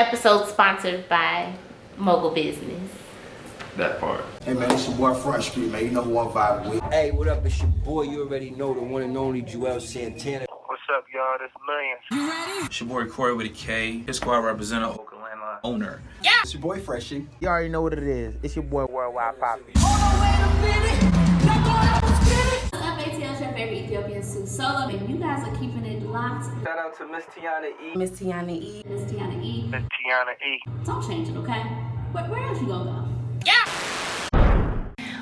episode sponsored by Mogul Business. That part. Hey man, it's your boy Front Street, man. You know who I'm vibing with. Hey, what up? It's your boy. You already know the one and only Joel Santana. What's up, y'all? This Millions. It's your boy Corey with a K. His squad representative, Oakland Landline owner. Yeah. It's your boy Freshie. You already know what it is. It's your boy Worldwide Poppy. Favorite Ethiopian Sue Solo, and you guys are keeping it locked. Shout out to Miss Tiana E. Miss Tiana E. Miss Tiana E. Miss Tiana E. Don't change it, okay? Where, where else you gonna go? Yeah.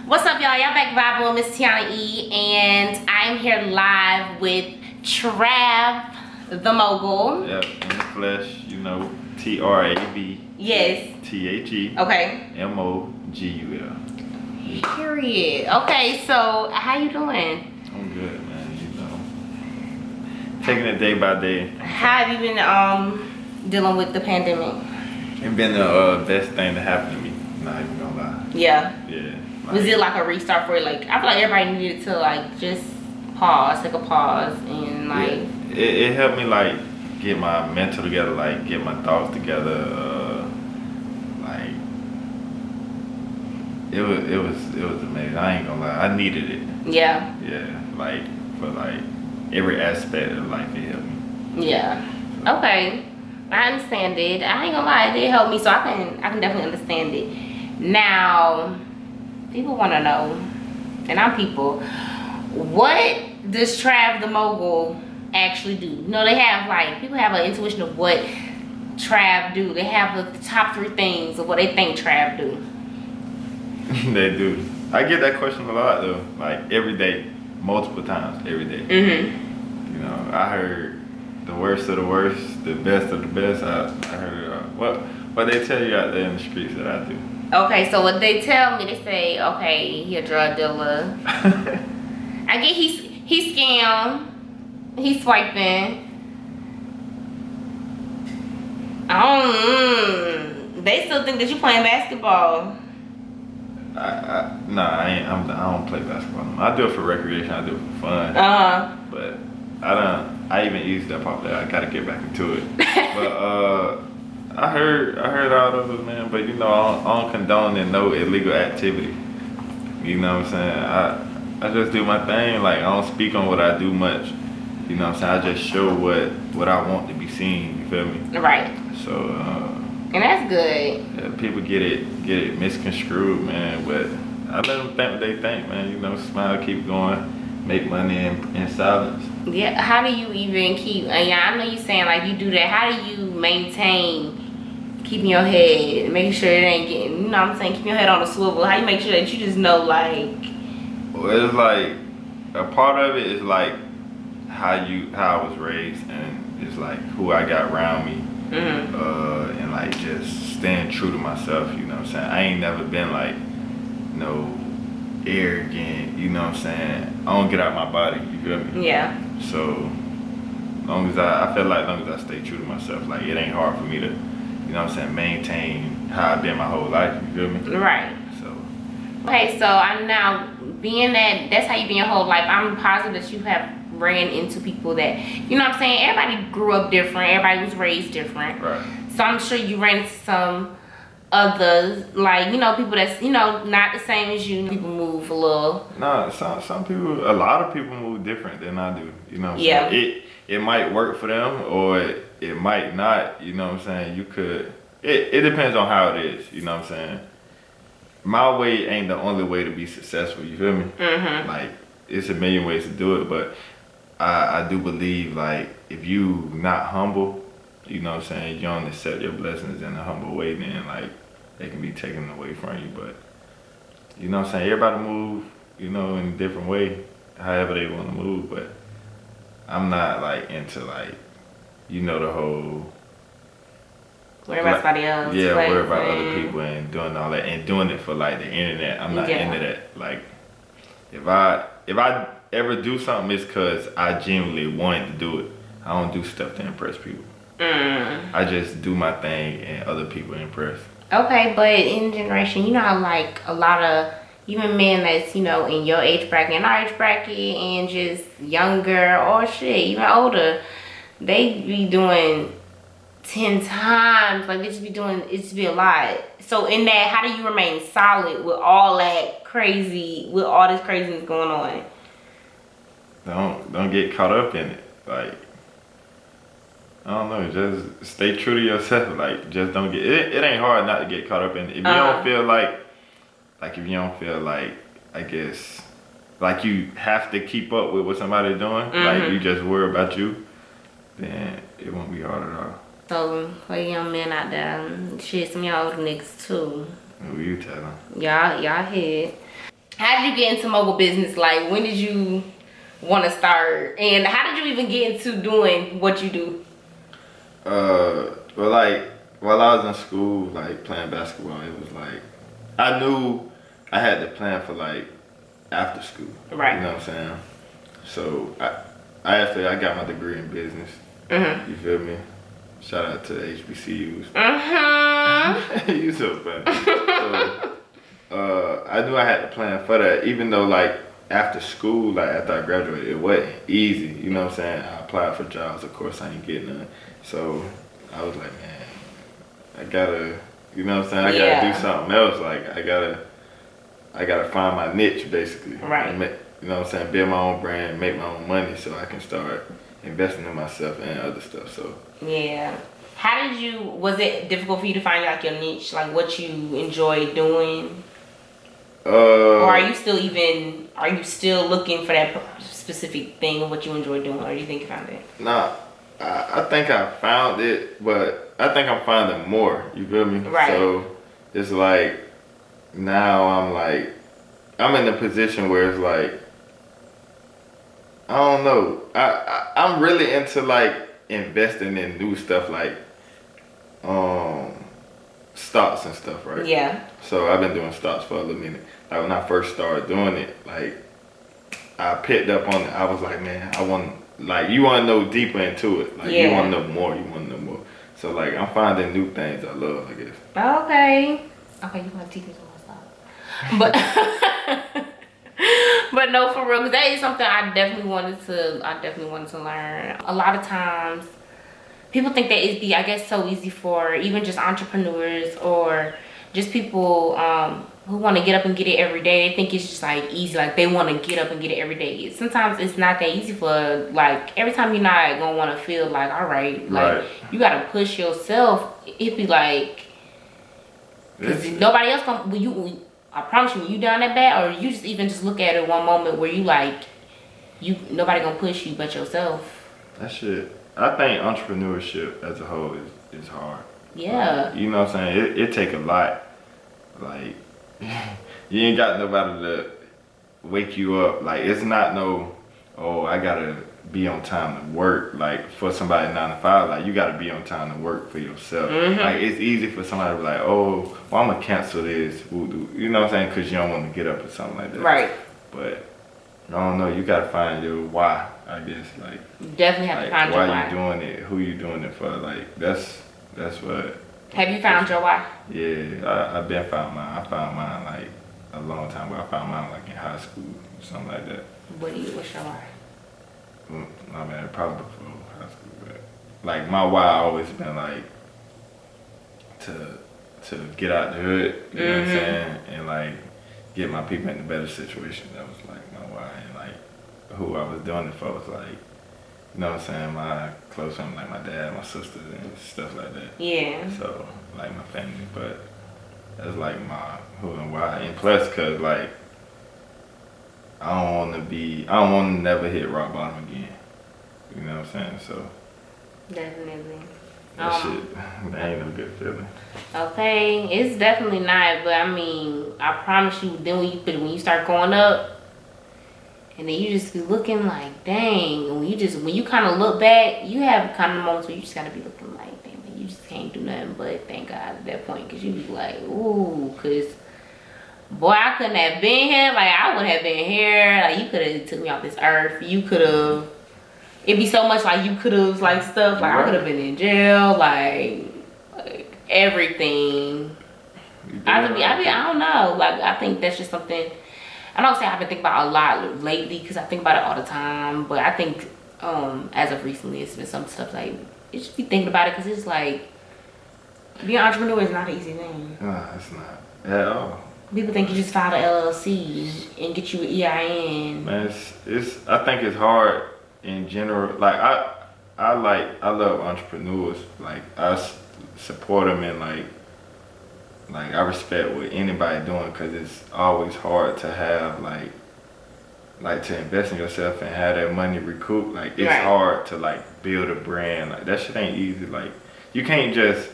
What's up, y'all? Y'all back vibing with Miss Tiana E, and I'm here live with Trav, the mogul. Yep, in the flesh, you know, T R A V Yes. T H E Okay. M O G U L. Period. Okay, so how you doing? I'm good, man, you know. Taking it day by day. How have you been um dealing with the pandemic? It's been the uh, best thing to happen to me. Not even gonna lie. Yeah. Yeah. Was it like a restart for you? Like I feel like everybody needed to like just pause, take a pause, and like it, it helped me like get my mental together, like get my thoughts together. Uh, like it was, it was, it was amazing. I ain't gonna lie, I needed it. yeah, Yeah, like for like every aspect of life, it helped me. yeah. Okay, I understand it. I ain't gonna lie, it did help me, so I can I can definitely understand it. Now, people want to know, and I'm people. What does Trav the mogul actually do? You know, they have like people have an intuition of what Trav do. They have the top three things of what they think Trav do. They do. I get that question a lot though, like every day, multiple times, every day. Mm-hmm. You know, I heard the worst of the worst, the best of the best. I, I heard uh, what what they tell you out there in the streets that I do. Okay, so what they tell me, they say, okay, he a drug dealer. I get he's he scam, he's swiping. I don't. Mm, they still think that you playing basketball. I, I nah, I ain't. I'm, I don't play basketball. no more. I do it for recreation. I do it for fun. Uh, huh. But I don't. I even used that pop there. I gotta get back into it. but uh, I heard. I heard all of it, man. But you know, I don't, I don't condone in no illegal activity. You know what I'm saying? I I just do my thing. Like I don't speak on what I do much. You know what I'm saying? I just show what what I want to be seen. You feel me? right, So. Uh, and that's good. yeah, people get it get it misconstrued, man. But I let them think what they think, man. You know, smile, keep going, make money in, in silence. Yeah. How do you even keep? And yeah, I know you saying like you do that. How do you maintain keeping your head, making sure it ain't getting? You know what I'm saying? Keeping your head on a swivel. How you make sure that you just know like. Well, it's like a part of it is like how you how I was raised, and it's like who I got around me, Mm-hmm. uh, and like just staying true to myself. You know what I'm saying? I ain't never been like no arrogant. You know what I'm saying? I don't get out my body. You feel me? Yeah. So long as I, I feel like long as I stay true to myself, like it ain't hard for me to, you know what I'm saying, maintain how I've been my whole life. You feel me? Right. So Okay, so I'm now being that that's how you've been your whole life. I'm positive that you have ran into people that you know what I'm saying. Everybody grew up different. Everybody was raised different. right. So I'm sure you ran into some others, like you know, people that's you know not the same as you. People move a little. Nah, some some people, a lot of people move different than I do. You know what I'm Yeah. saying? It it might work for them or it, it might not. You know what I'm saying? You could. It it depends on how it is. You know what I'm saying? My way ain't the only way to be successful. You feel me? Mm-hmm. like it's a million ways to do it but I, I do believe like if you not humble you know what I'm saying you don't accept your blessings in a humble way then like they can be taken away from you but you know what I'm saying everybody move you know in a different way however they want to move but I'm not like into like you know the whole Worry about somebody else. yeah, like, worry about other mm. people and doing all that and doing it for like the internet. I'm not Yeah. into that. Like, if I if I ever do something, it's because I genuinely wanted to do it. I don't do stuff to impress people. Mm. I just do my thing and other people impress. Okay, but in generation, you know how like a lot of even men that's you know in your age bracket and our age bracket and just younger or shit even older, they be doing ten times. Like it just be doing it just be a lot. So in that, how do you remain solid with all that crazy, with all this craziness going on? Don't don't get caught up in it. Like I don't know, just stay true to yourself. Like just don't get it. It ain't hard not to get caught up in it. If you Uh-huh. don't feel like, like if you don't feel like, I guess, like you have to keep up with what somebody's doing. Like Mhm. you just worry about you, then it won't be hard at all. So for young men out there, shit, some of y'all older niggas too. Who you telling? Y'all, y'all head. How did you get into Mogul Business? Like, when did you want to start? And how did you even get into doing what you do? Uh, well, like while I was in school, like playing basketball, it was like I knew I had to plan for like after school. Right. You know what I'm saying? So I, I actually I got my degree in business. Mm-hmm. You feel me? Shout out to HBCUs. Mm-hmm. you so funny. so, uh, I knew I had to plan for that, even though like after school, like after I graduated, it wasn't easy. You know what I'm saying? I applied for jobs, of course I ain't getting none. So I was like, man, I gotta, you know what I'm saying? I gotta do something else. Like I gotta, I gotta find my niche basically. Right. And make, you know what I'm saying? Build my own brand, make my own money, so I can start investing in myself and other stuff. So. Yeah. How did you? Was it difficult for you to find like your niche, like what you enjoy doing, Uh, or are you still even? Are you still looking for that specific thing of what you enjoy doing, or do you think you found it? Nah, I, I think I found it, but I think I'm finding more. You feel me? Right. So it's like now I'm like I'm in a position where it's like I don't know. I, I I'm really into like investing in new stuff like um stocks and stuff, right? Yeah. So I've been doing stocks for a little minute. Like when I first started doing it, like I picked up on it. I was like, man, I want like you want to know deeper into it. Like you want to know more. You want to know more. So like I'm finding new things I love. I guess. Okay. Okay, you want to teach me some stuff. But but no, for real, because that is something I definitely wanted to. I definitely wanted to learn. A lot of times, people think that it'd be, I guess, so easy for even just entrepreneurs or just people um, who want to get up and get it every day. They think it's just like easy, like they want to get up and get it every day. Sometimes it's not that easy for like every time you're not gonna want to feel like, all right, like Right. you gotta push yourself. It'd be like. Cause It's- nobody else gonna you I promise you when you down that bad or you just even just look at it one moment where you like you nobody gonna push you but yourself. That shit. I think entrepreneurship as a whole is, is hard. Yeah. You know what I'm saying? It, it take a lot. Like you ain't got nobody to wake you up. Like it's not no, oh I gotta be on time to work. Like for somebody nine to five, like you gotta be on time to work for yourself. Mhm. Like it's easy for somebody to be like, oh, well I'm gonna cancel this. You know what I'm saying? Cause you don't want to get up or something like that. Right. But I don't know. You gotta find your why. I guess like You definitely have like to find why your why. you doing it, who you doing it for. Like that's that's what have you found your why? yeah, I, I been found mine. I found mine like a long time ago. I found mine like in high school, something like that. What do you what's your why? Mm, I mean, probably before high school, but like my why always been like to to get out the hood. You know what I'm Mhm. saying? And like get my people in a better situation. That was like my why, and like who I was doing it for was like. You know what I'm saying? My close family, like my dad, my sisters, and stuff like that. Yeah. So, like my family, but that's like my who and why. And plus, cause like I don't want to be, I don't want to never hit rock bottom again. You know what I'm saying? So Definitely. that Um, shit, that ain't no good feeling. Okay, it's definitely not, but I mean, I promise you, then when you when you start going up, and then you just be looking like, dang, and when you just when you kind of look back, you have kind of moments where you just gotta be looking like, damn, you just can't do nothing but thank God at that point, cause you be like, ooh, cause boy, I couldn't have been here, like I would have been here, like you could have took me off this earth, you could have. It'd be so much like you could have like stuff like I could have been in jail, like, like everything. I be, I right be, I don't know. Like I think that's just something. I don't say I've been thinking about a lot lately because I think about it all the time. But I think um as of recently, it's been some stuff like you should be thinking about it because it's like being an entrepreneur is not an easy thing. Nah, it's not at all. People think you just file a LLC and get you an EIN. Man, it's, it's I think it's hard in general. Like I I like I love entrepreneurs. Like I s- support them and like like I respect what anybody doing because it's always hard to have like like to invest in yourself and have that money recoup. Like it's Right. hard to like build a brand. Like that shit ain't easy. Like you can't just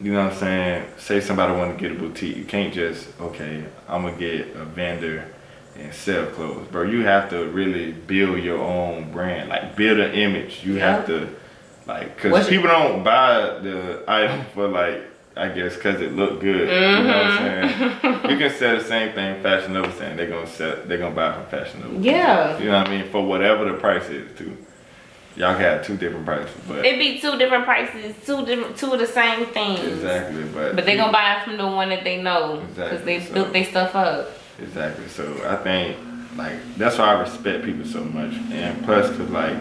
you know what I'm saying? Say somebody want to get a boutique. You can't just okay. I'm gonna get a vendor and sell clothes, bro. You have to really build your own brand. Like build an image. You have to like because What's- people don't buy the item for like. I guess because it look good. You know what I'm Mm-hmm. saying? you can sell the same thing Fashion Nova saying they're gonna sell. They're gonna buy from Fashion Nova. Yeah. You know what I mean? For whatever the price is, too. Y'all have two different prices, but It'd be two different prices, two different, two of the same things. exactly. But But they gonna buy it from the one that they know because Exactly, they so- built their stuff up. Exactly. So I think like that's why I respect people so much, and plus, cause like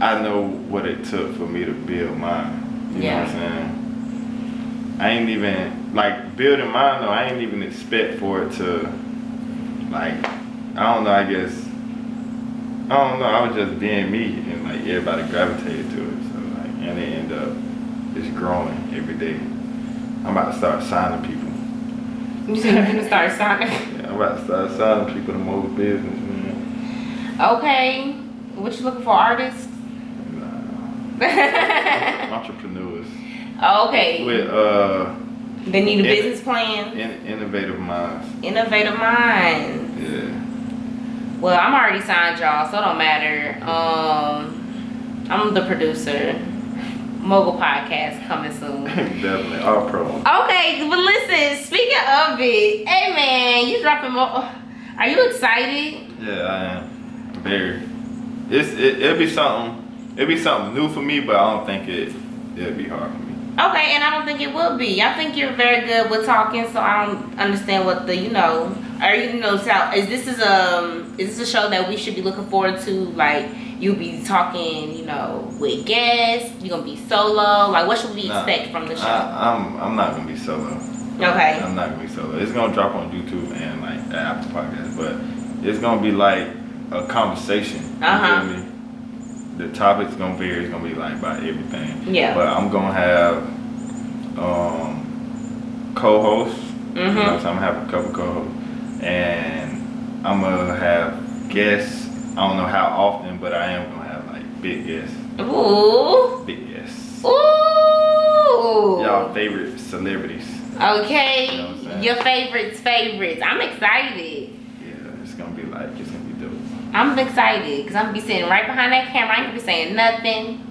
I know what it took for me to build mine. You Yeah. know what I'm saying? I ain't even like building mine though. I ain't even expect for it to like I don't know. I guess I don't know. I was just being me, and like everybody gravitated to it. So like, and it end up just growing every day. I'm about to start signing people. You said you're gonna start signing. Yeah, I'm about to start signing people to more business, man. Okay. What you looking for, artists? Nah, entrepreneurs okay. with uh They need a in- business plan. in, innovative minds. Innovative minds. Yeah, Well, I'm already signed, y'all, so it don't matter. Um, I'm the producer. Mogul podcast coming soon. definitely all pro. Okay, but listen, speaking of it, hey man, you dropping more. Are you excited? Yeah, I am very. It's it, it'll be something. It'll be something new for me, but I don't think it it'll be hard for me. Okay, and I don't think it will be. I think you're very good with talking, so I don't understand what the you know. Are you, know? So is this is um is this a show that we should be looking forward to? Like you'll be talking, you know, with guests. You're gonna be solo. Like what should we Nah, expect from the show? I, I'm I'm not gonna be solo. Okay. I'm not gonna be solo. It's gonna drop on YouTube and like the Apple Podcast, but it's gonna be like a conversation. Uh-huh. feel me? The topic's gonna vary. It's gonna be like about everything. Yeah. But I'm gonna have um co-hosts. You know, Mhm. so I'm gonna have a couple co-hosts, and I'm gonna have guests. I don't know how often, but I am gonna have like big guests. Ooh. Big guests. Ooh. Y'all favorite celebrities. Okay. You know what I'm saying? Your favorites, favorites. I'm excited. Yeah, it's gonna be like it's gonna be dope. I'm excited because I'm gonna be sitting right behind that camera. I ain't gonna be saying nothing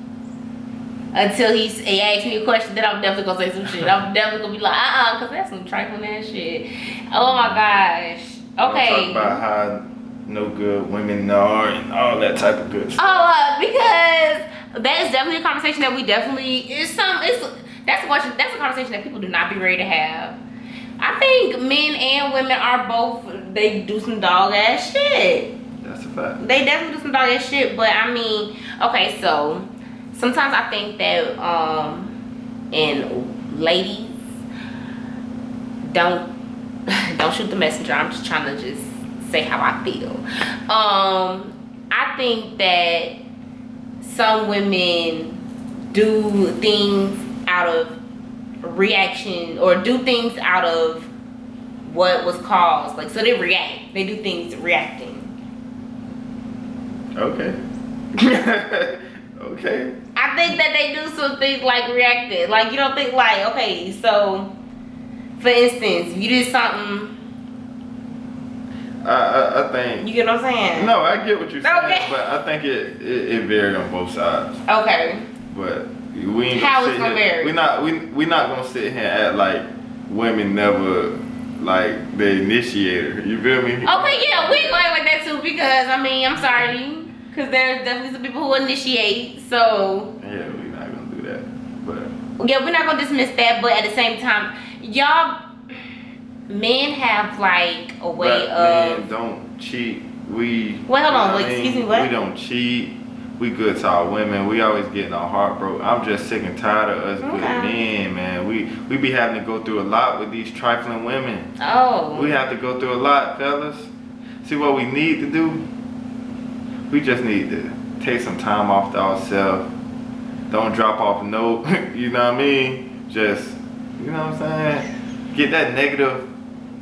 until he's, he asks me a question. Then I'm definitely gonna say some shit. I'm definitely gonna be like, uh uh, because that's some trifling ass shit. Oh my gosh. We'll talk Okay. about how no good women are and all that type of good Oh, stuff. uh, because that is definitely a conversation that we definitely is some. It's that's a question. That's a conversation that people do not be ready to have. I think men and women are both. They do some dog ass shit. That's a fact. They definitely do some dog ass shit, but I mean, okay, so sometimes I think that um and ladies don't don't shoot the messenger. I'm just trying to just say how I feel. Um I think that some women do things out of reaction or do things out of what was caused. Like so they react. They do things reacting. Okay. okay. I think that they do some things like reacted. Like you don't think like, okay, so for instance, you did something, I, I I think. you get what I'm saying? No, I get what you're saying, Okay. but I think it it, it vary on both sides. Okay. But we ain't How gonna it's gonna vary? We not we we not gonna sit here and act like women never like the initiator. You feel me? Okay, yeah, we go like that too because I mean, I'm sorry. Cause there's definitely some people who initiate. So Yeah, we not gonna do that. But yeah, we're not gonna dismiss that, but at the same time, y'all men have like a way black of men don't cheat. We Wait, hold on, wait, I excuse me, what? We don't cheat. we good to our women. We always getting our heart broke. I'm just sick and tired of us good Okay. men, man. We we be having to go through a lot with these trifling women. Oh. We have to go through a lot, fellas. See what we need to do? We just need to take some time off to ourselves. Don't drop off no, you know what I mean? Just, you know what I'm saying? Get that negative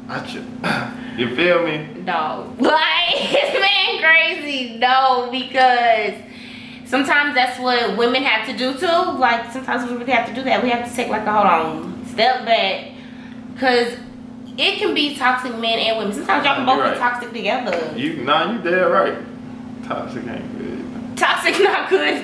you feel me? No. Like, this man crazy. No, because sometimes that's what women have to do too. Like, sometimes we really have to do that. We have to take, like, a hold on, step back. Because it can be toxic men and women. Sometimes y'all can both Right. be toxic together. You, nah, you dead right. Toxic ain't good. Toxic, not good.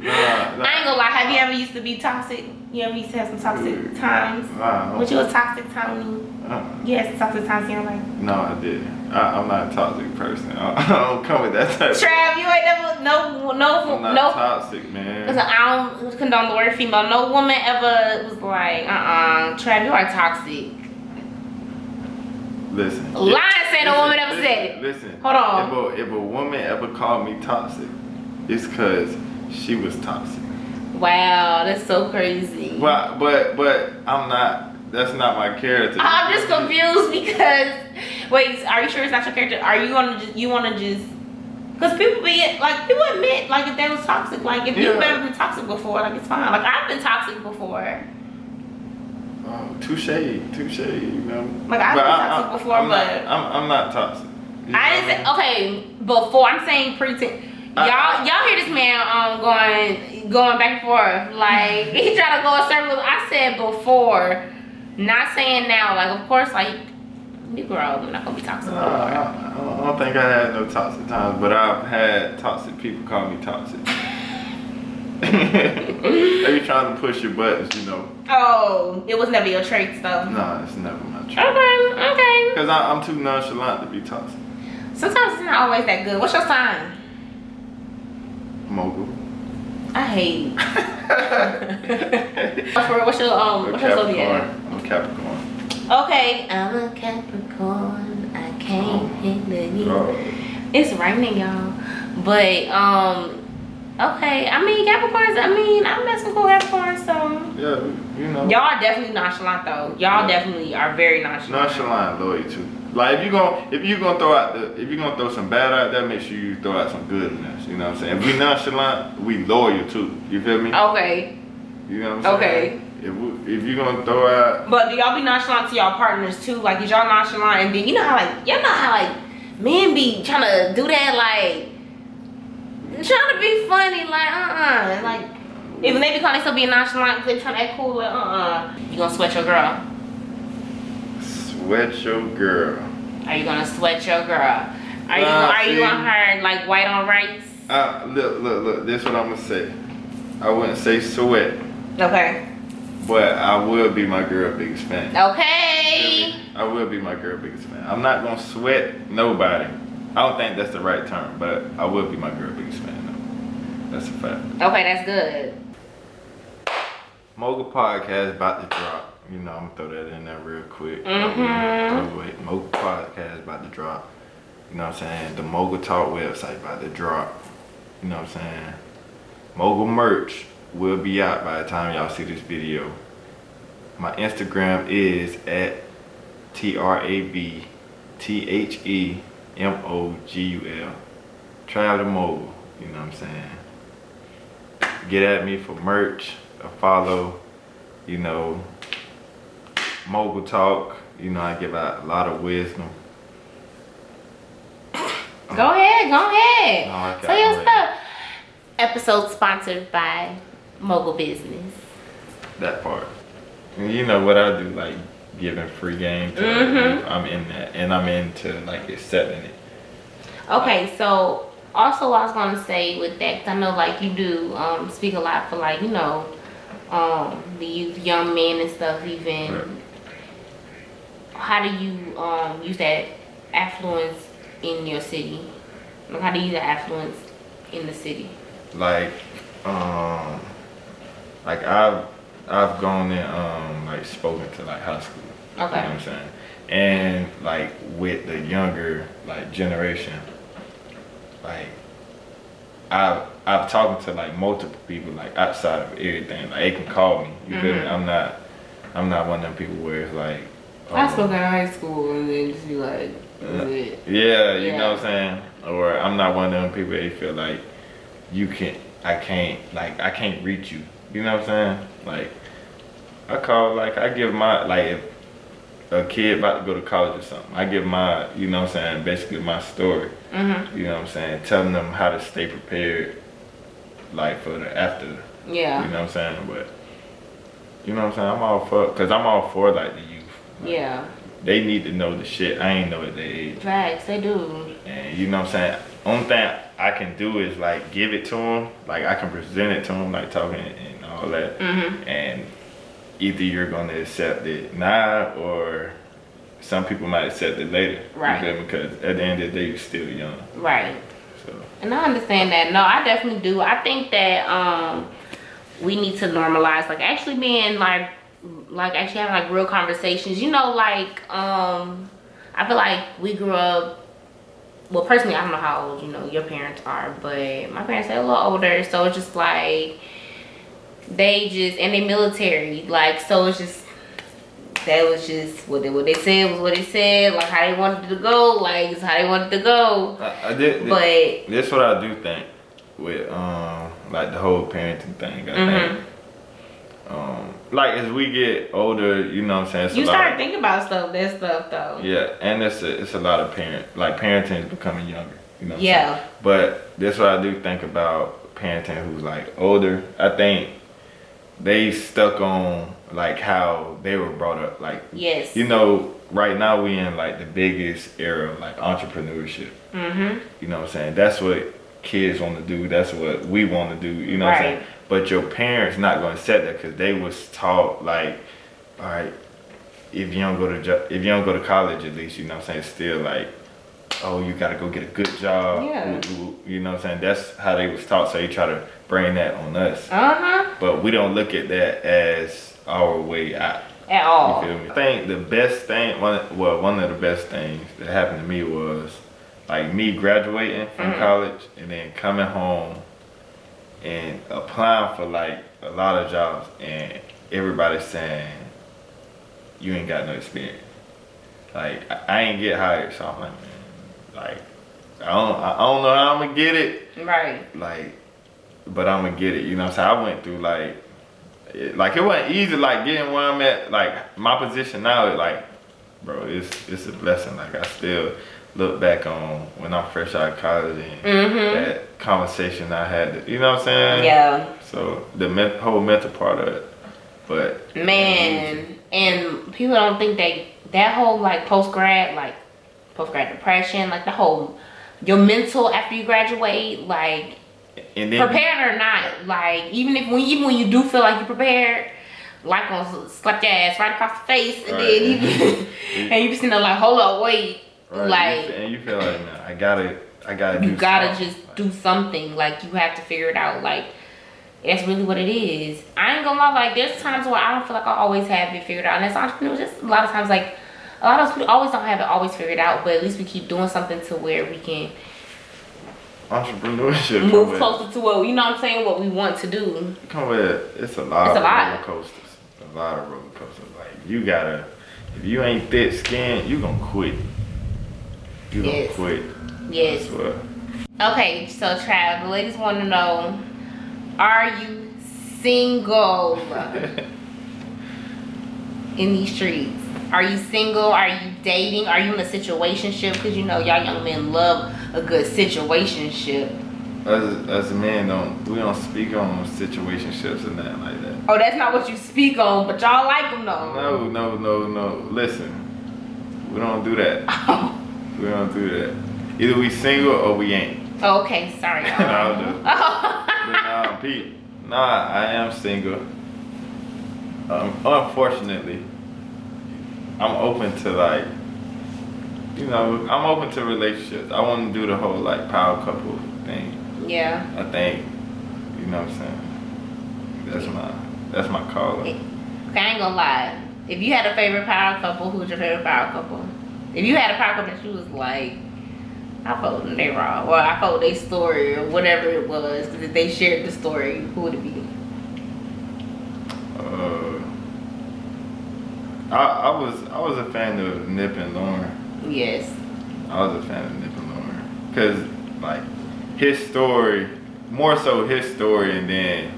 Nah, nah. I ain't gonna lie. Have you ever used to be toxic? You ever used to have some toxic times? Nah, Was you a toxic time? uh, had toxic times in your life? no, I didn't. I, I'm not a toxic person. I, I don't come with that type. Trav, you ain't never, no, no, I'm not no. toxic, man. Listen, I don't condone the word female. No woman ever was like, uh-uh, Trav, you are toxic. Listen. Lying if- saying a woman ever listen, said it. Listen. Hold on. If a, if a woman ever called me toxic, it's because she was toxic. Wow, that's so crazy. But but but I'm not. That's not my character. I'm just confused because, wait, are you sure it's not your character? Are you gonna just, you wanna just, because people be, like, people admit, like, if they was toxic, like, if you've Yeah. ever been toxic before, like, it's fine. Like, I've been toxic before. Oh, touche, touche. You know. Like, I've But been I- toxic I- before, I'm but- not, I'm I'm not toxic. You I didn't say okay before. I'm saying pretend. Y'all, y'all hear this man um going going back and forth like he trying to go in circles. I said before, not saying now. Like of course, like you grow, I'm not gonna be toxic. Uh. I, I don't- think I had no toxic times, but I've had toxic people call me toxic. they be trying to push your buttons, you know. Oh, it was never your trait though. No, it's never my truth. Okay, okay. Because I'm too nonchalant to be toxic. Sometimes it's not always that good. What's your sign? Mogul. I hate. what's your what's your um what's your zodiac? I'm a Capricorn. Okay, I'm a Capricorn. I can't handle you. Oh. It's raining, y'all. But um, okay. I mean Capricorns. I mean I'm messing with Capricorns, so Yeah, you know. y'all are definitely nonchalant though. Y'all Yeah. definitely are very nonchalant. Nonchalant, loyal too. Like if you gon' if you gonna throw out the if you gonna throw some bad out there, make sure you throw out some goodness. You know what I'm saying? If we nonchalant, we loyal too. You feel me? Okay, You know what I'm Okay. saying? If we, if you're gonna throw out but do y'all be nonchalant to y'all partners too? Like is y'all nonchalant and then you know how like y'all know how like men be trying to do that like trying to be funny like uh uh like. Even they be calling themselves being nonchalant because they trying to act cool like uh uh. You gonna sweat your girl? Sweat your girl. Are you gonna sweat your girl? Are you Nah, are you see. on her like white on rice? Uh, look, look, look. This is what I'm gonna say. I wouldn't say sweat, Okay. but I will be my girl biggest fan. Okay. I will be my girl biggest fan. I'm not gonna sweat nobody. I don't think that's the right term, but I will be my girl biggest fan. Though. That's a fact. Okay, that's good. Mogul podcast about to drop. You know, I'm gonna throw that in there real quick. Mm-hmm. Wait, Mogul podcast about to drop. You know what I'm saying? The Mogul Talk website about to drop. You know what I'm saying? Mogul merch will be out by the time y'all see this video. My Instagram is at T R A V T H E M O G U L. Travel the Mogul. You know what I'm saying? Get at me for merch, a follow, you know, mogul talk. You know, I give out a lot of wisdom. Go ahead, go ahead. No, Say your stuff. Episode sponsored by Mogul Business. That part. You know what I do, like giving free game to Mhm. I'm in that. And I'm into like accepting it. Okay, so also I was gonna say with that, 'cause I know like you do um, speak a lot for like you know um, the youth, young men and stuff. Even Right. How do you um, use that affluence in your city? Like how do you use that affluence in the city? Like, um like I've I've gone and um like spoken to like high school. You know Okay. what I'm saying? And like with the younger like generation, like I've I've talked to like multiple people like outside of everything. Like they can call me. You feel me? Mhm. I'm not I'm not one of them people where it's like I spoke in high school and then just be like, it? Yeah, you Yeah. know what I'm saying? Or I'm not one of them people that feel like you can't, I can't like I can't reach you. You know what I'm saying? Like I call like I give my like if a kid about to go to college or something, I give my you know what I'm saying, basically my story. Mhm. You know what I'm saying? Telling them how to stay prepared like for the after Yeah. you know what I'm saying? But you know what I'm saying? I'm all for cause I'm all for like the. Like, Yeah. They need to know the shit I ain't know at their age. Facts, they do. And you know what I'm saying? Only thing I can do is like give it to them. Like I can present it to them, like talking and all that. Mhm. And either you're gonna accept it now or some people might accept it later. Right. feel me? Because at the end of the day, you're still young. Right. So And I understand that. No, I definitely do. I think that um we need to normalize like actually being like like actually having like real conversations. You know, like um I feel like we grew up well personally I don't know how old, you know, your parents are, but my parents are a little older, so it's just like they just and they military, like so it's just that was just what they what they said was what they said, like how they wanted to go, like it's how they wanted to go. I, I did. But That's what I do think with um like the whole parenting thing. I Mhm. think um like as we get older, you know what I'm saying. It's You start of- thinking about stuff, that stuff though. Yeah, and it's a, it's a lot of parent like parenting is becoming younger. You know. what I'm Yeah. But that's what I do think about parenting who's like older. I think they stuck on like how they were brought up. Like Yes. you know, right now we in like the biggest era of like entrepreneurship. Mm-hmm. You know what I'm saying? That's what kids want to do. That's what we want to do. You know what I'm saying? But your parents not going to set that because they was taught like, all right, if you don't go to jo- if you don't go to college at least, you know what I'm saying? Still like, oh, you got to go get a good job. Yeah. You know what I'm saying? That's how they was taught. So they try to bring that on us. Uh-huh. But we don't look at that as our way out. At all. You feel me? I think the best thing, one well, one of the best things that happened to me was like me graduating from Mhm. college and then coming home and applying for like a lot of jobs and everybody saying you ain't got no experience. Like I, I ain't get hired, so I'm like, like I don't, I don't know how I'm gonna get it Right. like but I'm gonna get it. You know what I'm saying? I went through like it, like it wasn't easy like getting where I'm at. Like my position now, it like bro, it's it's a blessing. Like I still look back on when I'm fresh out of college and Mhm. that conversation I had. You know what I'm saying? Yeah. So the whole mental part of it, but Man. And people don't think that that whole like post grad, like post grad depression, like the whole your mental after you graduate, like and then prepared or not, like even if when even when you do feel like you're prepared, like gonna slap your ass right across the face and Right. then you and you be sitting there like, hold up, wait. right, like and you feel like man, I gotta I gotta do you gotta something. just do something. Like you have to figure it out. Like that's really what it is. I ain't gonna lie. Like there's times where I don't feel like I always have it figured out. And as entrepreneurs, just a lot of times like a lot of us people always don't have it always figured out. But at least we keep doing something to where we can entrepreneurship. move with- closer to what you know. what I'm saying what we want to do. come with it's a lot It's a lot. roller coasters. A lot of roller coasters. Like you gotta if you ain't thick skinned, you gonna quit. You gonna Yes. quit. Yes. Okay. So Trav, the ladies want to know: Are you single in these streets? Are you single? Are you dating? Are you in a situationship? Because you know y'all young men love a good situationship. as as a man don't we don't speak on situationships and that like that. Oh, that's not what you speak on, but y'all like them though. No, no, no, no. Listen. We don't do that. We don't do that. Either we single or we ain't. Oh, okay, sorry. No, I'll do. Oh. But nah, Pete. Nah, I am single. Um, unfortunately, I'm open to like, you know, I'm open to relationships. I want to do the whole like power couple thing. yeah. I think, you know what I'm saying. That's my that's my calling. Okay, I ain't gonna lie. If you had a favorite power couple, who's your favorite power couple? If you had a power couple that you was like, I them, they raw. or I with their story or whatever it was. Cause if they shared the story, who would it be? Uh, I I was I was a fan of Nip and Lauren. Yes. I was a fan of Nip and Lauren because like his story, more so his story, and then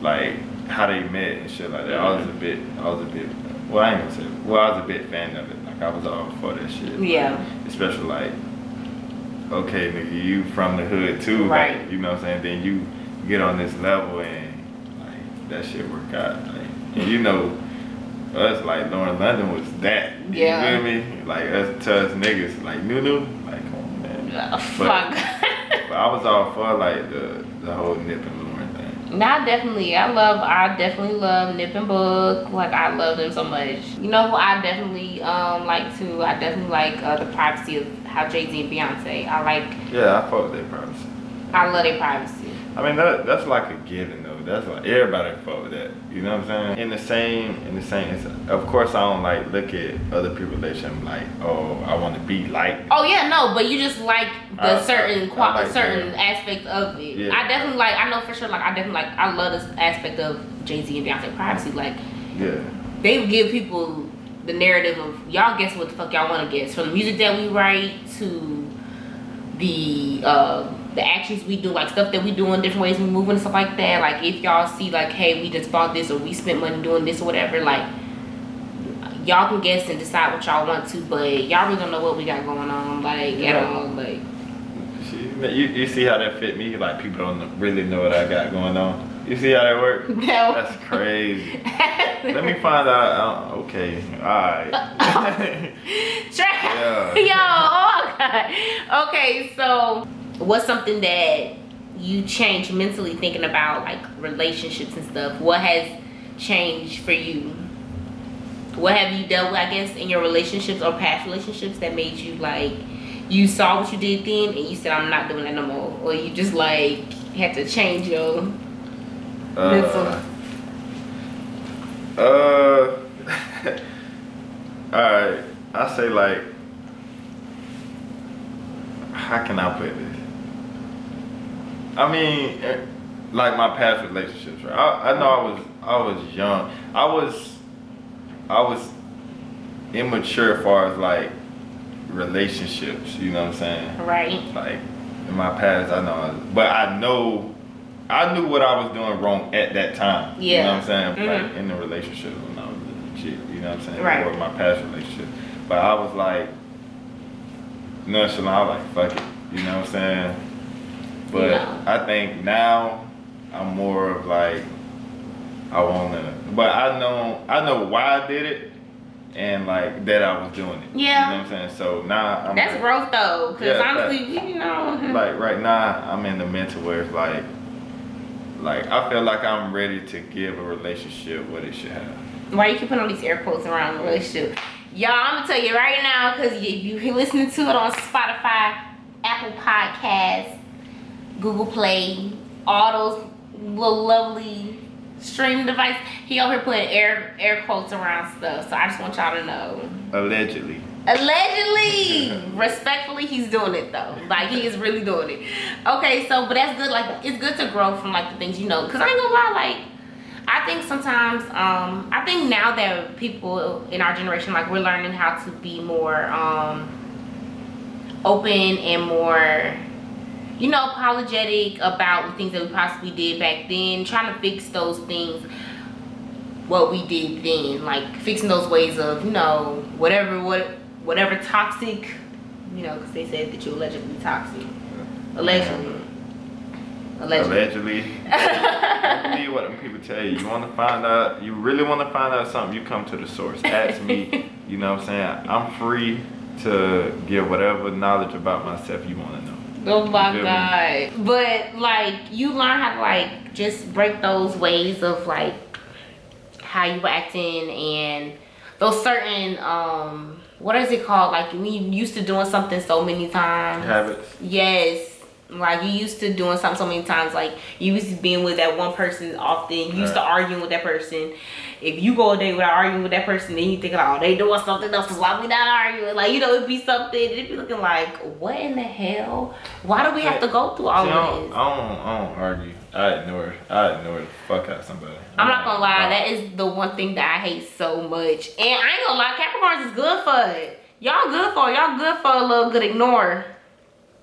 like how they met and shit like that. I was a bit, I was a bit. Well, I ain't gonna say. Well, I was a bit fan of it. Like I was all for that shit. Like, Yeah. especially like, okay, nigga, you from the hood too, like, Right. you know what I'm saying? Then you get on this level and like that shit work out. Like, and you know, us like Lauren London was that. You Yeah. feel me? Like us to us niggas, like Nunu, like come on, man. But- fuck. But I was all for like the the whole Nip and Lauren thing. Now definitely, I love, I definitely love Nip and Book. Like I love them so much. You know who I definitely um like to? I definitely like uh, the privacy of how Jay Z and Beyonce. I like, Yeah, I fuck their privacy. I love their privacy. I mean that that's like a given. That's like everybody fuck with that. You know what I'm saying? In the same in the same it's, of course I don't like look at other people's relationship like, oh, I wanna be like Oh yeah, no, but you just like the I- certain I qual- like certain that. aspect of it. Yeah. I definitely like. I know for sure. Like I definitely like. I love this aspect of Jay Z and Beyonce privacy. Like Yeah. they give people the narrative of y'all guess what the fuck y'all want to guess from the music that we write to the uh the actions we do like stuff that we do in different ways we move and stuff like that like if y'all see like hey we just bought this or we spent money doing this or whatever like y'all can guess and decide what y'all want to but y'all really don't know what we got going on like Yeah. at all like you, you see how that fit me? Like people don't really know what I got going on. You see how that work? No. That's crazy. Let me find out. Uh, okay, alright. Tra- Yeah. Yo, oh god. Okay, so what's something that you changed mentally thinking about like relationships and stuff? What has changed for you? What have you dealt with, I guess, in your relationships or past relationships that made you like you saw what you did then and you said I'm not doing that no more? Or you just like had to change your Uh, uh, alright. I say like, how can I put this? I mean, eh, like my past relationships, right? I, I know I was, I was young. I was, I was immature as far as like relationships. You know what I'm saying? right? like in my past I know I was- but I know I knew what I was doing wrong at that time. Yeah. You know what I'm saying? Like Mhm. in the relationship when I was a chick, you know what I'm saying? Right. Or my past relationship. But I was like nonchalant, I was like fuck it. You know what I'm saying? But. I think now I'm more of like I wanna but I know I know why I did it and like that I was doing it. Yeah. You know what I'm saying? So now I'm That's like, growth though, because Yeah, honestly, you know. like right now I'm in the mental where it's like like I feel like I'm ready to give a relationship what it should have. Why you keep putting all these air quotes around the relationship? Y'all, I'm gonna tell you right now, because if you're listening to it on Spotify, Apple Podcasts, Google Play, all those little lovely streaming device. he over here putting air air quotes around stuff. So I just want y'all to know. Allegedly. Allegedly, respectfully, he's doing it though. Like he is really doing it. Okay, so but that's good. Like it's good to grow from like the things you know. Cause I ain't gonna lie, like I think sometimes, um, I think now that people in our generation, like we're learning how to be more um, open and more, you know, apologetic about the things that we possibly did back then. Trying to fix those things what we did then, like fixing those ways of, you know, whatever what whatever toxic, you know, because they said that you allegedly toxic, allegedly, allegedly. Allegedly. Don't believe what them people tell you. You want to find out, you really want to find out something, you come to the source. Ask me, you know what I'm saying? I'm free to give whatever knowledge about myself you want to know. Oh my me? god! But like, you learn how to like just break those ways of like how you were acting and those certain um what is it called like when you used to doing something so many times Habits. yes Like you used to doing something so many times. Like you used to being with that one person often. You used to arguing with that person. If you go a day without arguing with that person, then you think, oh, they doing something else. Why we not arguing? Like you know, it'd be something. It'd be looking like, what in the hell? Why do we have to go through all See, of don't, this? I don't. I don't argue. I ignore. I ignore the fuck out of somebody. I'm not gonna lie, that is the one thing that I hate so much. And I ain't gonna lie, Capricorns is good for it. Y'all good for it. Y'all good for a little good ignore.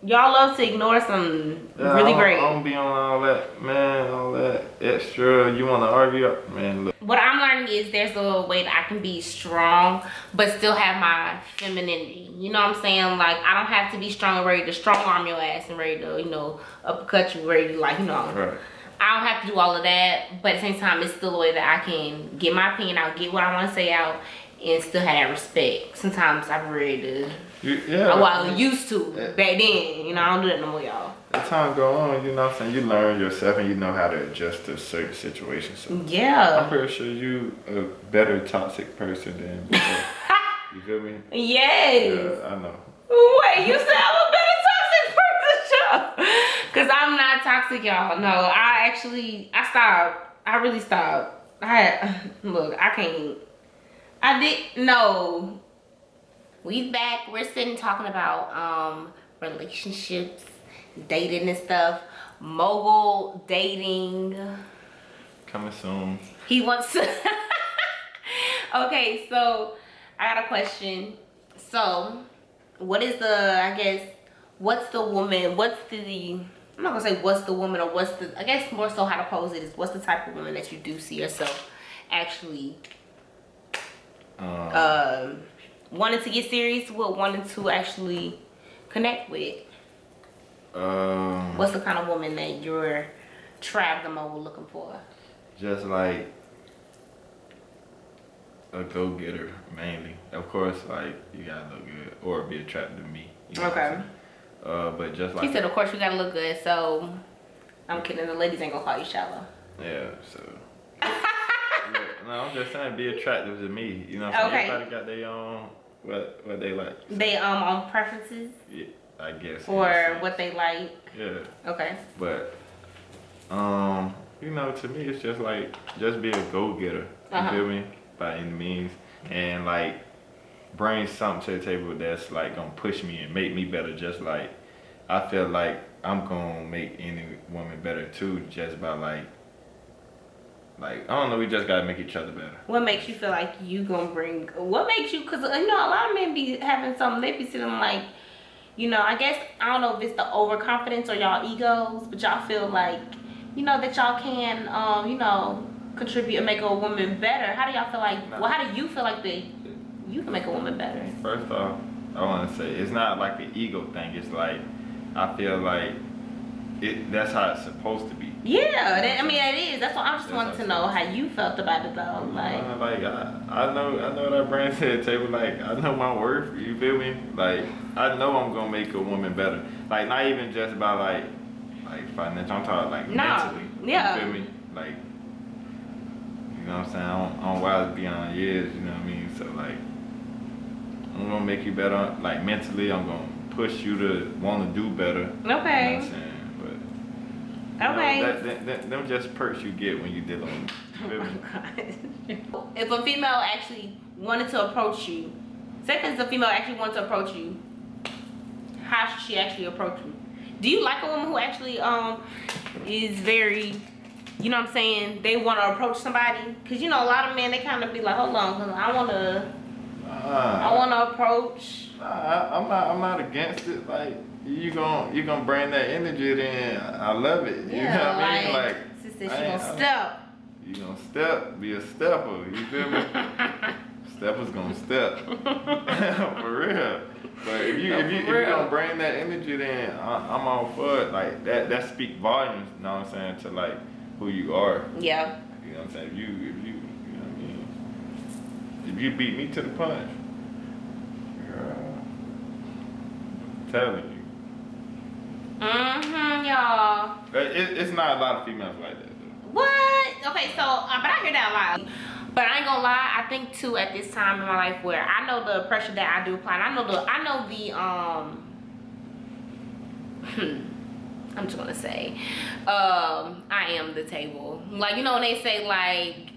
Y'all love to ignore some Yeah, really I don't, great. I don't be on all that, man. All that extra. You want to argue, man? Look, what I'm learning is there's a way that I can be strong, but still have my femininity. You know what I'm saying? Like I don't have to be strong and ready to strong arm your ass and ready to, you know, uppercut you, ready to like, you know. right. I don't have to do all of that, but at the same time, it's still a way that I can get my opinion out, get what I want to say out, and still have that respect. Sometimes I'm ready to, You, yeah. well, I used to Yeah. back then. You know, I don't do that no more, y'all. As time go on, you know what I'm saying? You learn yourself and you know how to adjust to certain situations. So I'm pretty sure you a better toxic person than before. you feel me? Yes. Yeah, I know. Wait, you said I'm a better toxic person, Cause I'm not toxic, y'all. No, I actually, I stopped. I really stopped. I look, I can't. I did no. We back. We're sitting talking about um relationships, dating and stuff. Mogul dating. Coming soon. He wants to. okay, so I got a question. So, what is the? I guess what's the woman? What's the? I'm not gonna say what's the woman or what's the. I guess more so how to pose it is what's the type of woman that you do see yourself actually Um, um wanting to get serious with, wanted to actually connect with. um, What's the kind of woman that you're Trav the Mogul looking for? just like a go getter mainly. Of course, like you gotta look good or be attracted to me. you know Okay. Uh, but just like He said, of course you gotta look good, so I'm kidding. The ladies ain't gonna call you shallow. yeah, so. Yeah, no, I'm just saying, be attractive to me. You know, what I'm saying? Everybody got their own what what they like. They um on preferences Yeah, I guess. or what they like. Yeah, Okay. but um, you know, to me, it's just like just be a go getter. You Uh-huh. feel me? By any means, and like bring something to the table that's like gonna push me and make me better. Just like I feel like I'm gonna make any woman better too, just by like. Like I don't know, we just gotta make each other better. What makes you feel like you gonna bring? What makes you? Cause you know a lot of men be having something. They be sitting like, you know. I guess I don't know if it's the overconfidence or y'all egos, but y'all feel like, you know, that y'all can, um, you know, contribute and make a woman better. How do y'all feel like? Well, how do you feel like that you can make a woman better? First off, I want to say it's not like an ego thing. It's like I feel like it. That's how it's supposed to be. Yeah, that, I mean it is. That's what I just wanted to know how you felt about it though. Like, Uh, like I, I know, I know what I bring to the table. Like I know my worth. You feel me? Like I know I'm gonna make a woman better. Like not even just about like, like financial. I'm talking like Nah, mentally. yeah. You feel me? Like, you know what I'm saying? I don't, I don't wise beyond years. You know what I mean? So like, I'm gonna make you better. Like mentally, I'm gonna push you to want to do better. You know what okay, I'm saying? But you know, that, that, that, them just perks you get when you deal. You feel if a female actually wanted to approach you, second if a female actually wanted to approach you, how should she actually approach you? Do you like a woman who actually um is very, you know what I'm saying? They want to approach somebody, cause you know a lot of men they kind of be like, hold on, 'cause I wanna, I wanna approach. nah, I, I'm not. I'm not against it. Like you gon' you gonna bring that energy. Then I love it. You know what I mean? Like sister, she I ain't- gonna I'm- step. you gonna step, be a stepper. You feel me? Steppers gonna step for real. But if you No, if you if you real. gonna bring that energy, then I, I'm all for it. Like that that speak volumes. You know what I'm saying to like who you are. Yeah. You know what I'm saying? If you, if you, you know what I mean? If you beat me to the punch, girl, I'm telling you. Mm-hmm, y'all. It, it- it's not a lot of females like that, though. What? Okay, so uh, but I hear that a lot. But I ain't gonna lie, I think too at this time in my life where I know the pressure that I do apply. And I know the I know the um I'm just gonna say, um, I am the table. Like you know when they say like,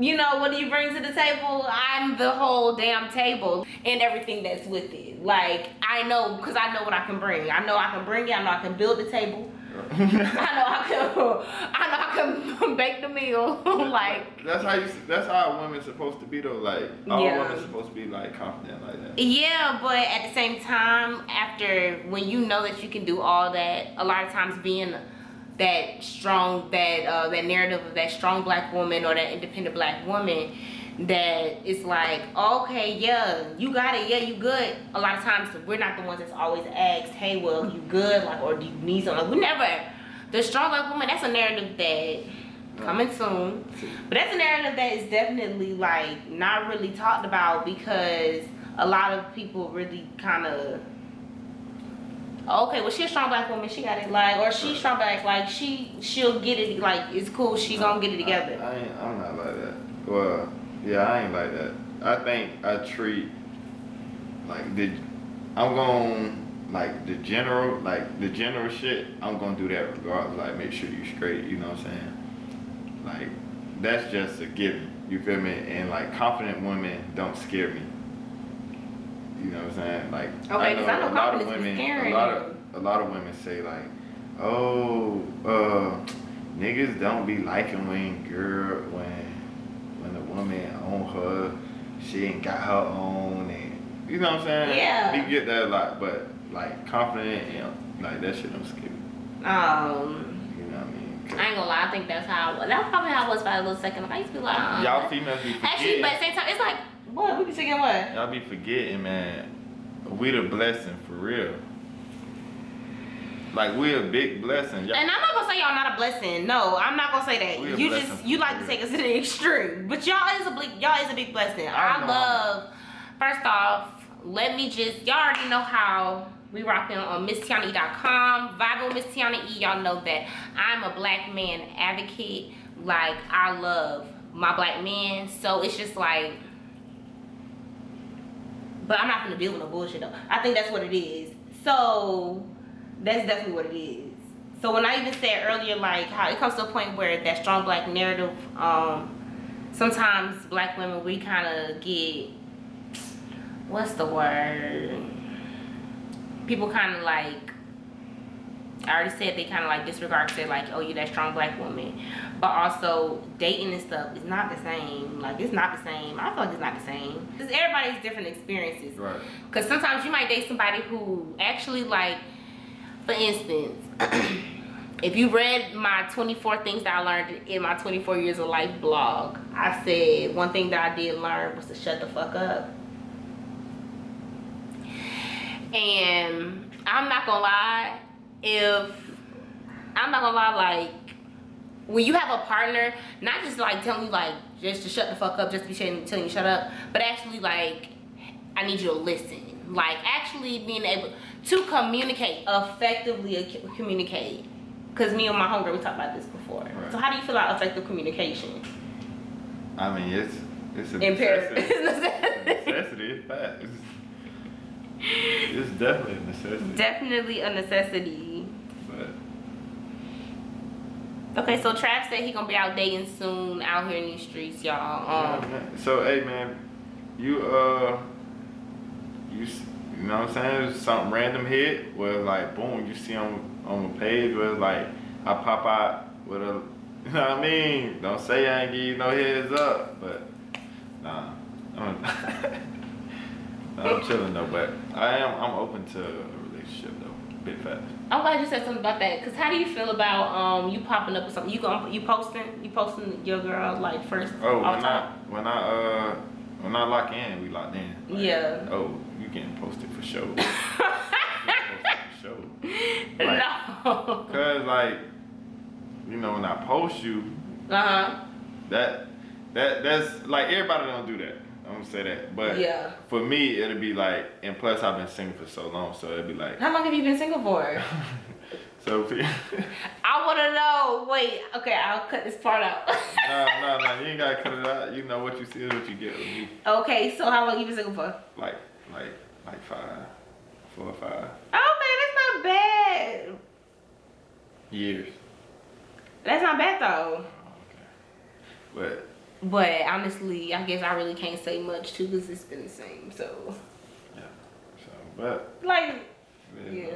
you know what do you bring to the table? I'm the whole damn table and everything that's with it. Like I know because I know what I can bring. I know I can bring it. I know I can build the table. I know I can. I know I can bake the meal. like That's how you. That's how a woman's supposed to be though. Like all Yeah. women's supposed to be like confident like that. Yeah, but at the same time, after when you know that you can do all that, a lot of times being that strong, that uh, that narrative of that strong black woman or that independent black woman, that it's like, okay, yeah, you got it, yeah, you good. A lot of times we're not the ones that's always asked, hey, well, you good, like, or do you need something? Like, we never. The strong black woman, that's a narrative that coming soon. But that's a narrative that is definitely like not really talked about because a lot of people really kind of okay, well she a strong black woman, she got it like, or she strong black, like she she'll get it like it's cool, she gonna get it together. I, I ain't. I'm not like that. Well, yeah, I ain't like that. I think I treat like the. I'm going like the general, like the general shit. I'm gonna do that regardless. Like make sure you straight. You know what I'm saying? Like that's just a given. You feel me? And like confident women don't scare me. You know what I'm saying? Like Okay, 'cause I know a lot of women. A lot of a lot of women say like, oh, uh, niggas don't be liking when girl when a woman on her, she ain't got her own and you know what I'm saying? Yeah. We get that a lot, but like confident and like that shit don't scare me. Um, You know what I mean? I ain't gonna lie, I think that's how I was. That's probably how I was by a little second. I used to be like, uh, Y'all females be Actually, but at the same time, it's like, what? We be thinking what? Y'all be forgetting, man. We the blessing for real. Like we're a big blessing. Y'all, And I'm not gonna say y'all not a blessing. No, I'm not gonna say that. We a You just you like to take us to the extreme, but y'all is a big y'all is a big blessing. I I, love. First off, let me just y'all already know how we rocking on MissTiana.com. Vibe with Miss Tiana E. Y'all know that I'm a black man advocate. Like I love my black men, so it's just like. But I'm not gonna deal with no bullshit though. I think that's what it is. So that's definitely what it is. So when I even said earlier, like how it comes to a point where that strong black narrative, um, sometimes black women we kind of get what's the word? People kind of like I already said they kind of like disregard say like oh you that strong black woman, but also dating and stuff is not the same. Like it's not the same. I feel like it's not the same. Because everybody's different experiences. Right. Because sometimes you might date somebody who actually like, for instance, if you read my 24 things that I learned in my 24 years of life blog, I said one thing that I did learn was to shut the fuck up. And I'm not gonna lie, if I'm not gonna lie, like when you have a partner, not just like telling you like just to shut the fuck up, just to be telling telling you shut up, but actually like I need you to listen. Like actually being able to communicate effectively, communicate. Cause me and my homegirl we talked about this before. Right. So how do you feel about effective communication? I mean, it's it's a Imperative. necessity. It's a necessity. It's fact. It's, it's definitely a necessity. Definitely a necessity. but Okay, so Trav said he gonna be out dating soon out here in these streets, y'all. Um, man. So hey man, you uh you s- you know what I'm saying? Something random hit where like boom, you see on on the page where it's like I pop out with a you know what I mean? Don't say I ain't give you no heads up, but nah. I'm, I'm chilling though, but I am I'm open to a relationship though. Bit fast. I'm glad you said something about that. Cause how do you feel about um you popping up with something? You going you posting you posting your girl like first Oh, off when top? I when I uh when I lock in, we locked in. Like, Yeah. Oh, getting posted for sure. You getting posted for sure. Like, no. Cause like, you know, when I post you, Uh huh. that that that's like everybody don't do that. I'm gonna say that. But Yeah. for me, it'll be like, and plus I've been single for so long, so it'd be like, How long have you been single for? so I wanna know. Wait. Okay, I'll cut this part out. no, no, no, you ain't gotta cut it out. You know what you see is what you get with me. okay, so how long you been single for? Like, like, like five, four or five. Oh man, that's not bad. Years. That's not bad though. But But honestly, I guess I really can't say much too because it's been the same. So, yeah. So but like, yeah.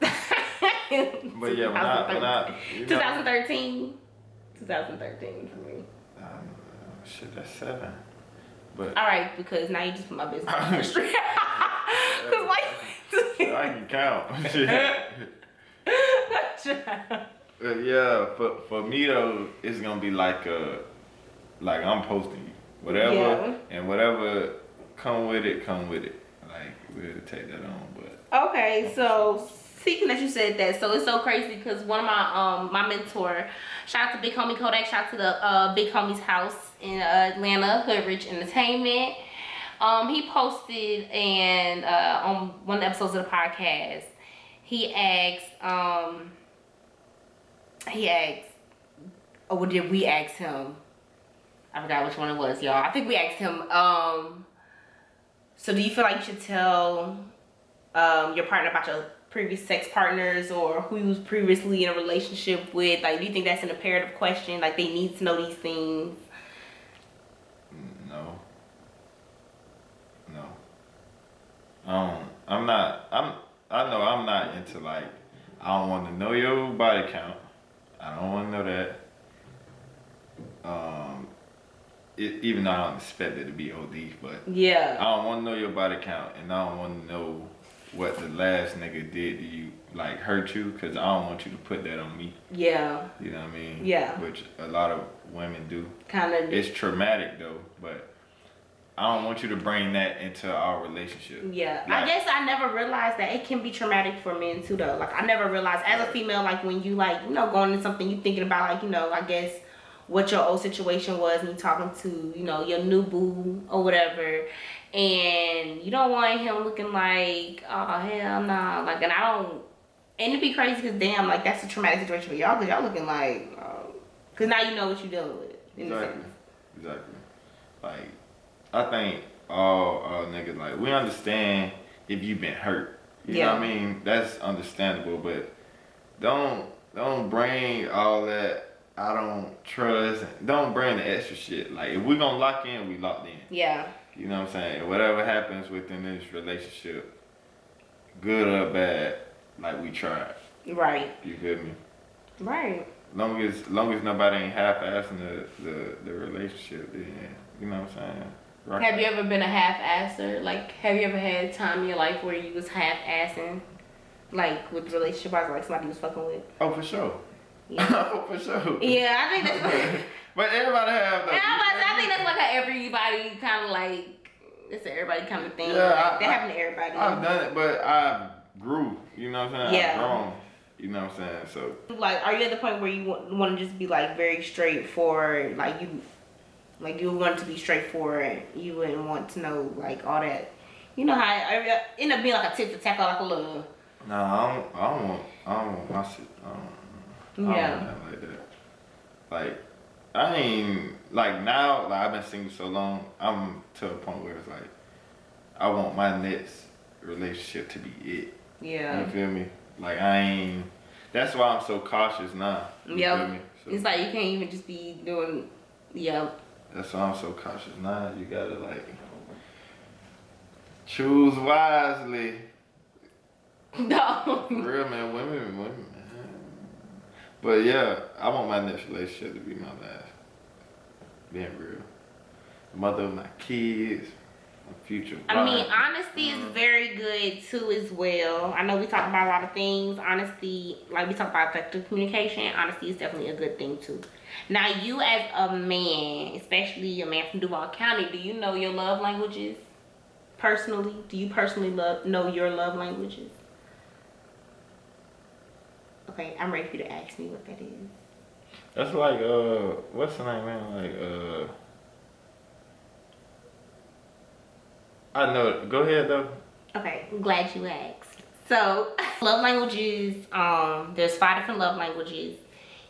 But yeah, when I when I you know, 2013. 2013 for me. um, shit that's seven. But All right, because now you just put my business on the street. Cause like, I can count. Shit. But yeah, for for me though, it's gonna be like a like I'm posting you. Whatever Yeah. and whatever come with it, come with it. Like we'll take that on, but Okay, so speaking that you said that, so it's so crazy because one of my um my mentor, shout out to Big Homie Kodak, shout out to the uh Big Homie's house in Atlanta, Hoodrich Entertainment. Um, he posted and uh on one of the episodes of the podcast, he asked um he asked or did we ask him? I forgot which one it was, y'all. I think we asked him, um so do you feel like you should tell um, your partner about your previous sex partners or who you was previously in a relationship with? Like, do you think that's an imperative question? Like, they need to know these things? no. No. Um I'm not I'm I know I'm not into like I don't wanna know your body count. I don't wanna know that. Um it, even though I don't expect it to be OD, but yeah, I don't want to know your body count, and I don't want to know what the last nigga did to you, like hurt you, because I don't want you to put that on me. Yeah. You know what I mean? Yeah. Which a lot of women do. Kind of. It's traumatic though, but I don't want you to bring that into our relationship. Yeah, I guess I never realized that it can be traumatic for men too, though. Like I never realized as a female, like when you like you know going into something, you thinking about like you know I guess what your old situation was, and you talking to you know your new boo or whatever, and you don't want him looking like oh hell nah, like and I don't, and it'd be crazy because damn like that's a traumatic situation for y'all because y'all looking like um, because now you know what you're dealing with. Exactly. Exactly. Like, I think all uh, niggas like we understand if you've been hurt. You know what I mean? That's understandable, but don't don't bring all that I don't trust. Don't bring the extra shit. Like if we gonna lock in, we locked in. Yeah. You know what I'm saying? Whatever happens within this relationship, good or bad, like we tried. Right. You feel me? Right. long as long as nobody ain't half assing the, the, the relationship, then you know what I'm saying? Rock Have you ever been a half-asser? Like, have you ever had a time in your life where you was half-assing? Like, with the relationship, I was like somebody you was fucking with? Oh, for sure. Yeah. oh, for sure. yeah, I think that's... But everybody have And that. I, I think that's like a everybody kind of like... It's an everybody kind of thing. Yeah, like, I- that happened to everybody. I've done it, but I grew. You know what I'm saying? Yeah. I've grown. You know what I'm saying? So like, are you at the point where you want, want to just be like very straightforward? Like, you... Like, you want to be straightforward. You wouldn't want to know, like, all that... You know how it end up being like a tip for tackle, like a little... nah, I don't. I don't want. I don't want my shit. I don't, I Yeah. don't want like that. Like I ain't like now. Like I've been single so long. I'm to a point where it's like I want my next relationship to be it. Yeah. You feel me? Like I ain't. That's why I'm so cautious now. You Yep. feel me? So It's like you can't even just be doing, yeah. That's why I'm so cautious now. You gotta like choose wisely. No. Real, man. Women, women, man. But yeah, I want my next relationship to be my last. Being real. Mother of my kids, my future. I mean, honesty is mm-hmm. very good too, as well. I know we talk about a lot of things. Honesty, like we talk about effective communication, honesty is definitely a good thing too. Now, you as a man, especially a man from Duval County, do you know your love languages personally? Do you personally love know your love languages? Okay, I'm ready for you to ask me what that is. That's like uh, what's the name, man? Like uh, I know. it. Go ahead though. Okay, I'm glad you asked. So, love languages, um, there's five different love languages.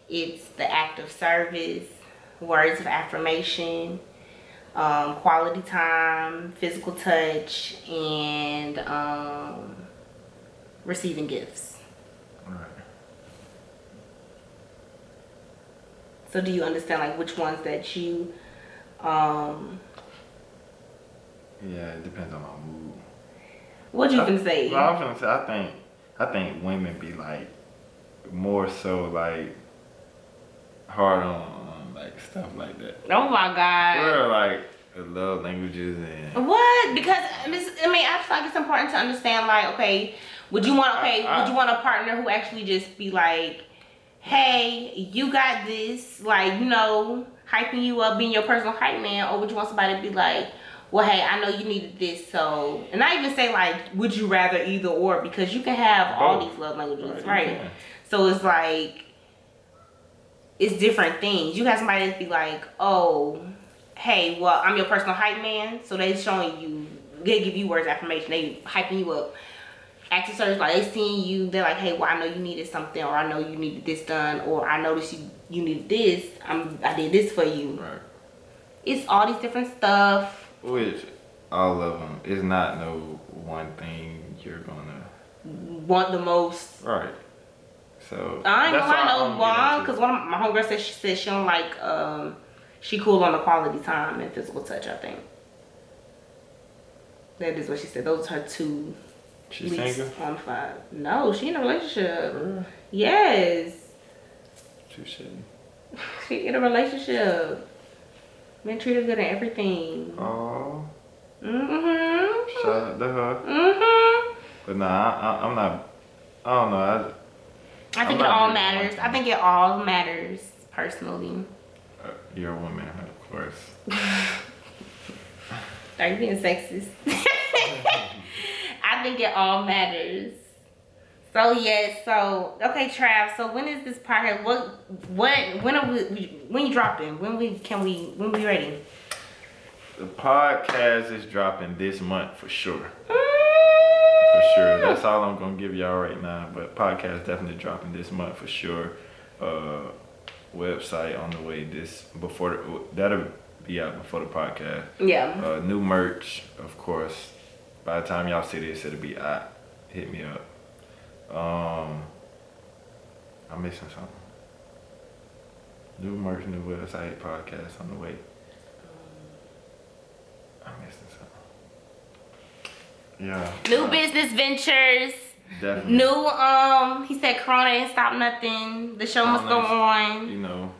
It's the act of service, words of affirmation, um, quality time, physical touch, and um, receiving gifts. Right. So do you understand like which ones that you um Yeah, it depends on my mood. what you can say? No, I'm finna say I think I think women be like more so like hard on, on like stuff like that. Oh my god. We're like love languages and What? Because I mean, I feel like it's important to understand. Like, okay, would you want? Okay, I- I- would you want a partner who actually just be like, "Hey, you got this," like you know, hyping you up, being your personal hype man, or would you want somebody to be like, "Well, hey, I know you needed this, so," and I even say like, "Would you rather either or?" Because you can have all these love languages, Right, right? So it's like it's different things. You have somebody that be like, oh, hey, well, I'm your personal hype man. So they showing you, they give you words of affirmation. They hyping you up. Accessories like they seeing you, they're like, hey, well, I know you needed something, or I know you needed this done, or I noticed you you needed this. I'm I did this for you. right. It's all these different stuff. Which all of them is not no one thing you're gonna Want the most. right. So I ain't that's gonna lie, I get why, because one of my homegirls said she said she don't like um she cool on the quality time and physical touch. I think that is what she said. Those are her two she's single. on five. No, she in a relationship. Girl, Yes, Too shitty. she in a relationship. Been treated good and everything. Oh, Mhm. shout out to her. Mhm. But nah, I, I, I'm not. I don't know. I, I think it all matters. I think it all matters personally. uh, you're a woman, of course. Are you being sexist? I think it all matters. So yes, so okay, Trav. So when is this podcast? What what when are we when you dropping? When we can we when we ready? The podcast is dropping this month for sure. For sure. That's all I'm gonna give y'all right now. But podcast definitely dropping this month for sure. Uh, website on the way this before the, that'll be out before the podcast. Yeah. Uh, new merch, of course. By the time y'all see this, it'll be out. Hit me up. Um, I'm missing something. New merch, new website, podcast on the way. I'm missing something. Yeah. New uh, business ventures. Definitely. New um. He said Corona ain't stop nothing. The show must go on. You know.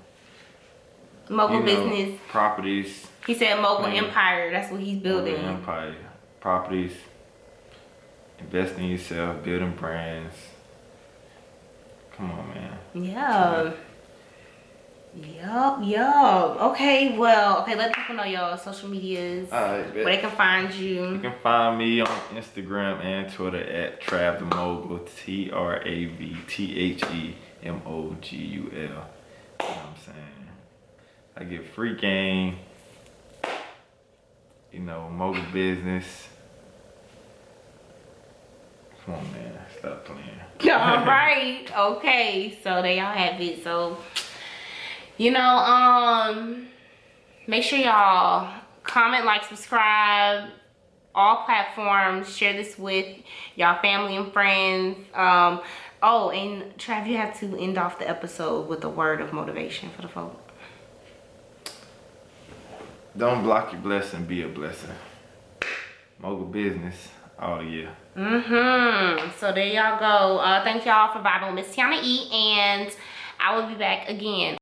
Mogul you know, business. Properties. He said mogul Mm. empire. That's what he's building. Empire. Properties. Investing in yourself, building brands. Come on, man. Yeah. Yup, yup. Okay, well, okay, let people know your social medias. Alright, where they can find You you. can find me on Instagram and Twitter at Trav the Mogul, T R A V T H E M O G U L. You know what I'm saying? I get free game, you know, mogul business. Come on, man, stop playing. All right. Okay. So there y'all have it. So, you know, um, make sure y'all comment, like, subscribe, all platforms. Share this with y'all family and friends. Um, oh, and Trav, you have to end off the episode with a word of motivation for the folks. Don't block your blessing, be a blessing. Mogul business all year. Mm-hmm. So there y'all go. Uh, thank y'all for vibing with Miss Tiana E. And I will be back again.